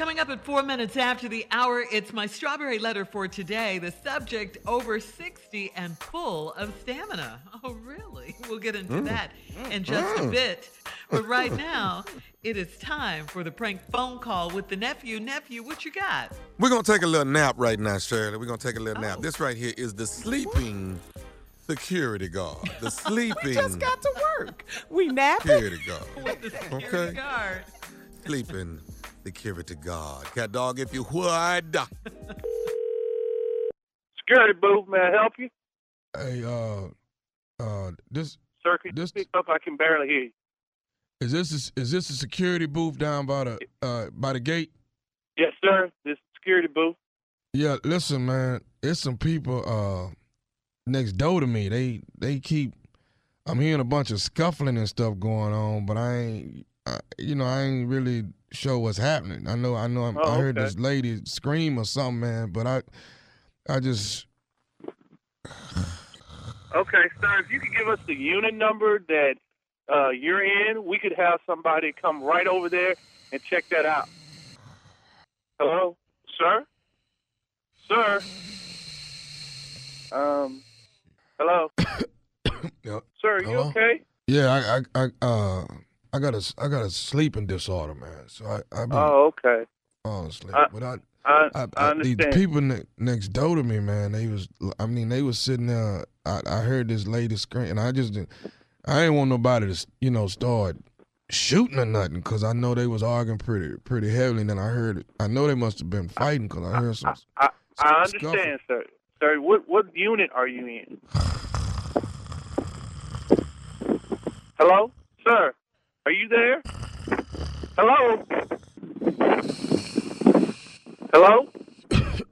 Coming up at four minutes after the hour, it's my strawberry letter for today. The subject over 60 and full of stamina. Oh, really? We'll get into Mm. that in just a bit. But right now, it is time for the prank phone call with the nephew. Nephew, what you got? We're gonna take a little nap right now, Shirley. We're gonna take a little nap. Oh. This right here is the sleeping security guard. The sleeping we Just got to work. We napping. security guard. With the security Okay. guard. Sleeping security God. Cat dog, if you would. Security booth, may I help you? Hey, uh, uh, this Sir, can you This- speak up? I can barely hear you. is this is this a security booth down by the uh by the gate? Yes, sir. This security booth. Yeah, listen, man, it's some people uh next door to me. They they keep. I'm hearing a bunch of scuffling and stuff going on, but I ain't. I, you know, I ain't really sure what's happening. I know, I know. I'm, I Oh, heard okay. this lady scream or something, man. But I, I just Okay, sir. If you could give us the unit number that uh, you're in, we could have somebody come right over there and check that out. Hello, sir. Sir. Um. Hello, sir. Are you Hello? okay? yeah. I, I, I, uh, I got a, I got a sleeping disorder, man. So I, I been Oh, okay. falling asleep. Uh, but I, I, I, I I, these people ne- next door to me, man, they was, I mean, they was sitting there. I, I heard this lady scream, and I just, didn't- I ain't want nobody to, you know, start shooting or nothing, because I know they was arguing pretty, pretty heavily. And then I heard, it. I know they must have been fighting, because I heard some. I, I some understand, sir. Sir, what what unit are you in? Hello, sir. Are you there? Hello. Hello.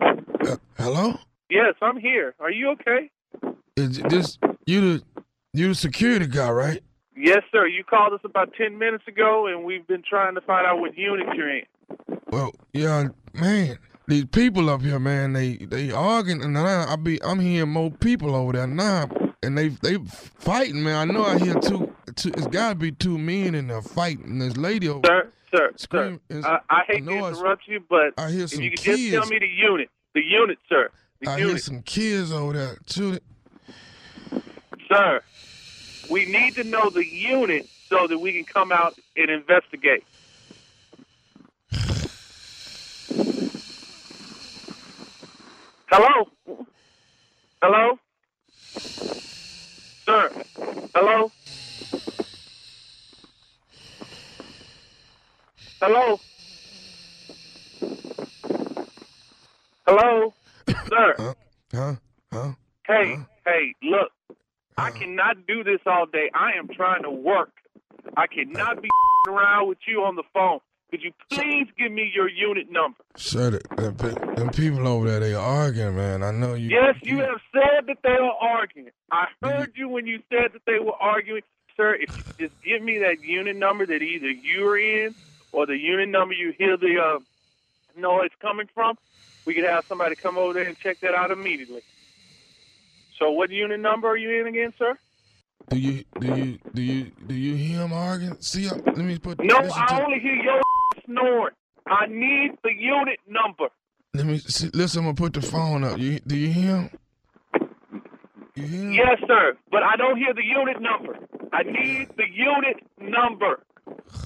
Uh, hello, Yes, I'm here. Are you okay? is this you the, you the security guy, right? Yes, sir. You called us about ten minutes ago, and we've been trying to find out what unit you're in. Well, yeah, man. These people up here, man, they they arguing, and I, I be I'm hearing more people over there now, and they they fighting, man. I know I hear two, two it's got to be two men in there fighting. This lady, over, Sir, sir, sir. Is- I, I hate I to interrupt you, but I hear if some you could just tell kids. me the unit, the unit, sir, the I hear some kids over there too. sir. We need to know the unit so that we can come out and investigate. Hello? Hello? Sir? Hello? Hello? Hello? Sir? Huh? Huh? Huh? Hey, hey, look. I cannot do this all day. I am trying to work. I cannot be around with you on the phone. Could you please give me your unit number? Sir, the, the, them people over there, they arguing, man. I know you. Yes, you have said that they are arguing. I heard you when you said that they were arguing. Sir, if you just give me that unit number that either you're in or the unit number you hear the uh, noise coming from, we could have somebody come over there and check that out immediately. So what unit number are you in again, sir? Do you do you do you do you hear them arguing? See, uh, let me put. No, I only hear your snoring. I need the unit number. Let me see, listen. I'm gonna put the phone up. You do you hear him? You hear him? Yes, sir, but I don't hear the unit number. I need the unit number.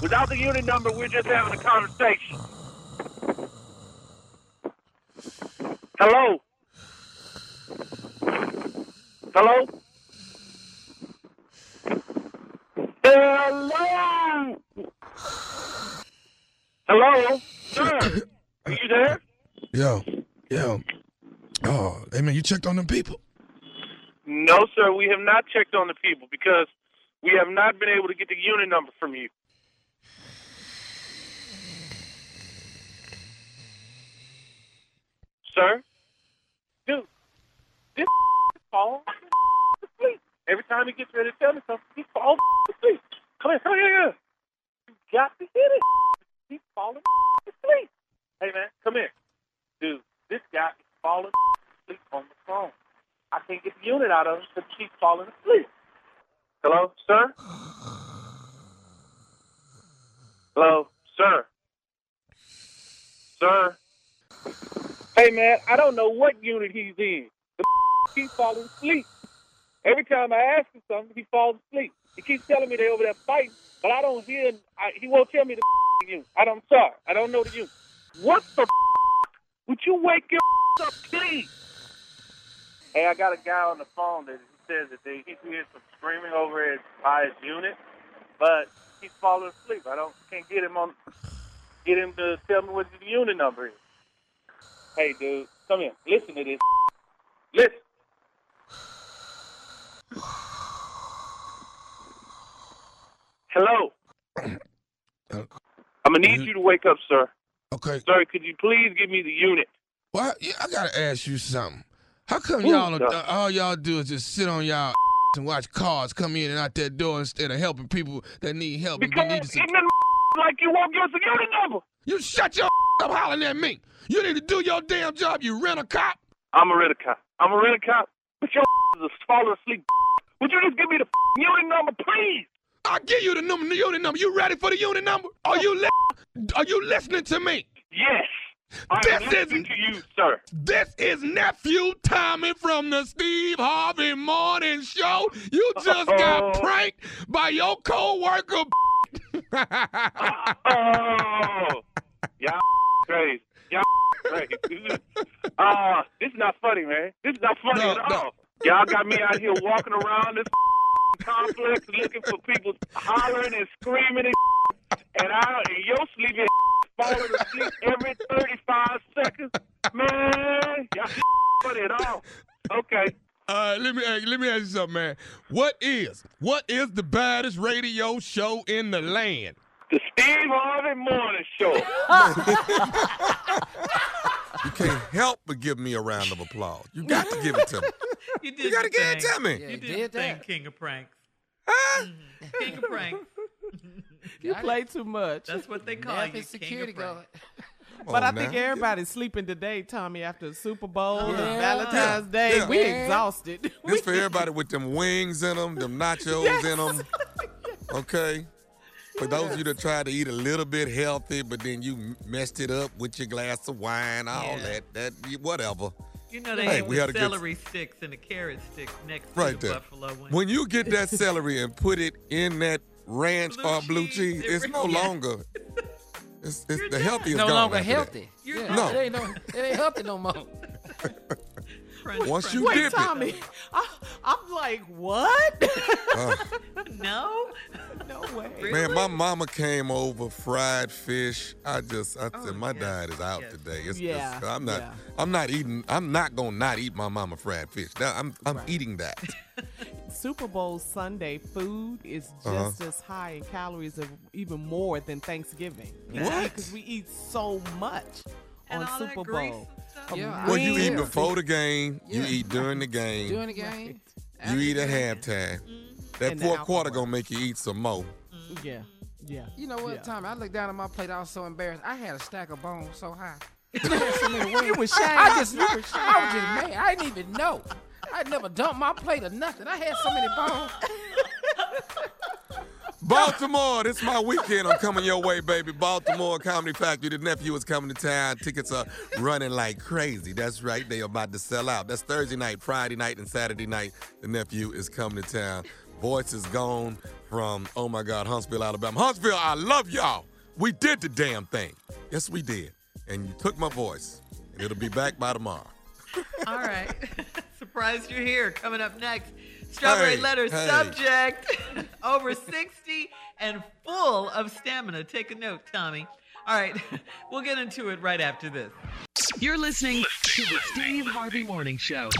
Without the unit number, we're just having a conversation. Hello? Hello? Hello? Hello? Sir, are you there? Yo, yo. Oh, hey man, you checked on them people? No, sir, we have not checked on the people because we have not been able to get the unit number from you. Sir? Dude, this is falling asleep. Every time he gets ready to tell me something, he's falling asleep. Come here, come here, here. You got to get it. He's falling asleep. Hey, man, come here. Dude, this guy is falling asleep on the phone. I can't get the unit out of him because he's falling asleep. Hello, sir? Hello, sir? Sir. Hey man, I don't know what unit he's in. The keeps falling asleep. Every time I ask him something, he falls asleep. He keeps telling me they're over there fighting, but I don't hear. I, he won't tell me the unit. I don't. Sorry, I don't know the unit. What the? Would you wake your up, please? Hey, I got a guy on the phone that he says that they, he hears some screaming over at by his unit, but he's falling asleep. I don't can't get him on get him to tell me what the unit number is. Hey, dude, come here. Listen to this. Listen. Hello. I'm gonna need you to wake up, sir. Okay. Sir, could you please give me the unit? Well, yeah, I gotta ask you something. How come y'all uh, all y'all do is just sit on y'all and watch cars come in and out that door instead of helping people that need help? and Because need like you won't give us a unit number. you shut your up hollering at me. You need to do your damn job. You rent a cop. I'm a rent a cop. I'm a rent a cop. But your is a falling asleep. Would you just give me the unit number, please? I'll give you the number, the unit number. You ready for the unit number? Are you li- are you listening to me? Yes. This isn't- to you, sir. This is nephew Tommy from the Steve Harvey Morning Show. You just got Uh-oh. pranked by your coworker. Oh, y'all crazy. Y'all crazy. Uh, this is not funny, man. This is not funny No, at no. all. Y'all got me out here walking around this complex looking for people hollering and screaming and and I and your sleeping falling asleep every 35 seconds. Man, y'all funny at all. Okay. Uh, let me let me ask you something, man. What is what is the baddest radio show in the land? The Steve Harvey Morning Show. You can't help but give me a round of applause. You got to give it to me. You did You got to give it to me. Yeah, You he did, did the thing, that. King of Pranks. Huh? King of Pranks. You Got play too much. That's what they call Nephew, King security of Pranks. guard. Come But I on think everybody's sleeping today, Tommy, after the Super Bowl and Yeah. Valentine's Yeah. Day. Yeah. We Yeah. exhausted. This for everybody with them wings in them, them nachos in them. Okay? For those of you that try to eat a little bit healthy, but then you messed it up with your glass of wine, all Yeah. that, that whatever. You know they Hey, have we the had a good- celery sticks and the carrot sticks next Right to the there. buffalo wing. When you get that celery and put it in that ranch Blue or blue cheese, cheese, it it's no really- longer. It's, it's the done. healthy is No gone longer after that. healthy. You're yeah, No. It ain't, no, it ain't healthy no more. French Once fries. you Wait, dip it. Tommy, I, I'm like, what? Uh, No. no way. man, my mama came over, fried fish. I just, I Oh, said, my yes, diet is out yes. today. It's, Yeah, it's- I'm not, yeah. I'm not eating. I'm not gonna not eat my mama fried fish. Now, I'm, I'm eating that. Super Bowl Sunday food is Uh-huh. just as high in calories, of even more than Thanksgiving. What? Because we eat so much And on all Super grease Bowl. and. Yeah, Well, you eat before the game. You eat during the game. During the game. you eat at after the halftime. That And fourth quarter gonna make you eat some more. Yeah, yeah. You know what, Yeah. Tommy? I looked down at my plate. I was so embarrassed. I had a stack of bones so high. I had so many wings. You was shy. I just, I was just mad. I didn't even know. I never dumped my plate or nothing. I had so many bones. Baltimore, this is my weekend. I'm coming your way, baby. Baltimore Comedy Factory. The nephew is coming to town. Tickets are running like crazy. That's right. They are about to sell out. That's Thursday night, Friday night, and Saturday night. The nephew is coming to town. Voice is gone from, oh my God, Huntsville, Alabama. Huntsville, I love y'all. We did the damn thing. Yes, we did. And you took my voice. And it'll be back by tomorrow. All right. Surprised you're here. Coming up next, Strawberry Hey, Letter hey. subject over 60 and full of stamina. Take a note, Tommy. All right. We'll get into it right after this. You're listening to the Steve Harvey Morning Show.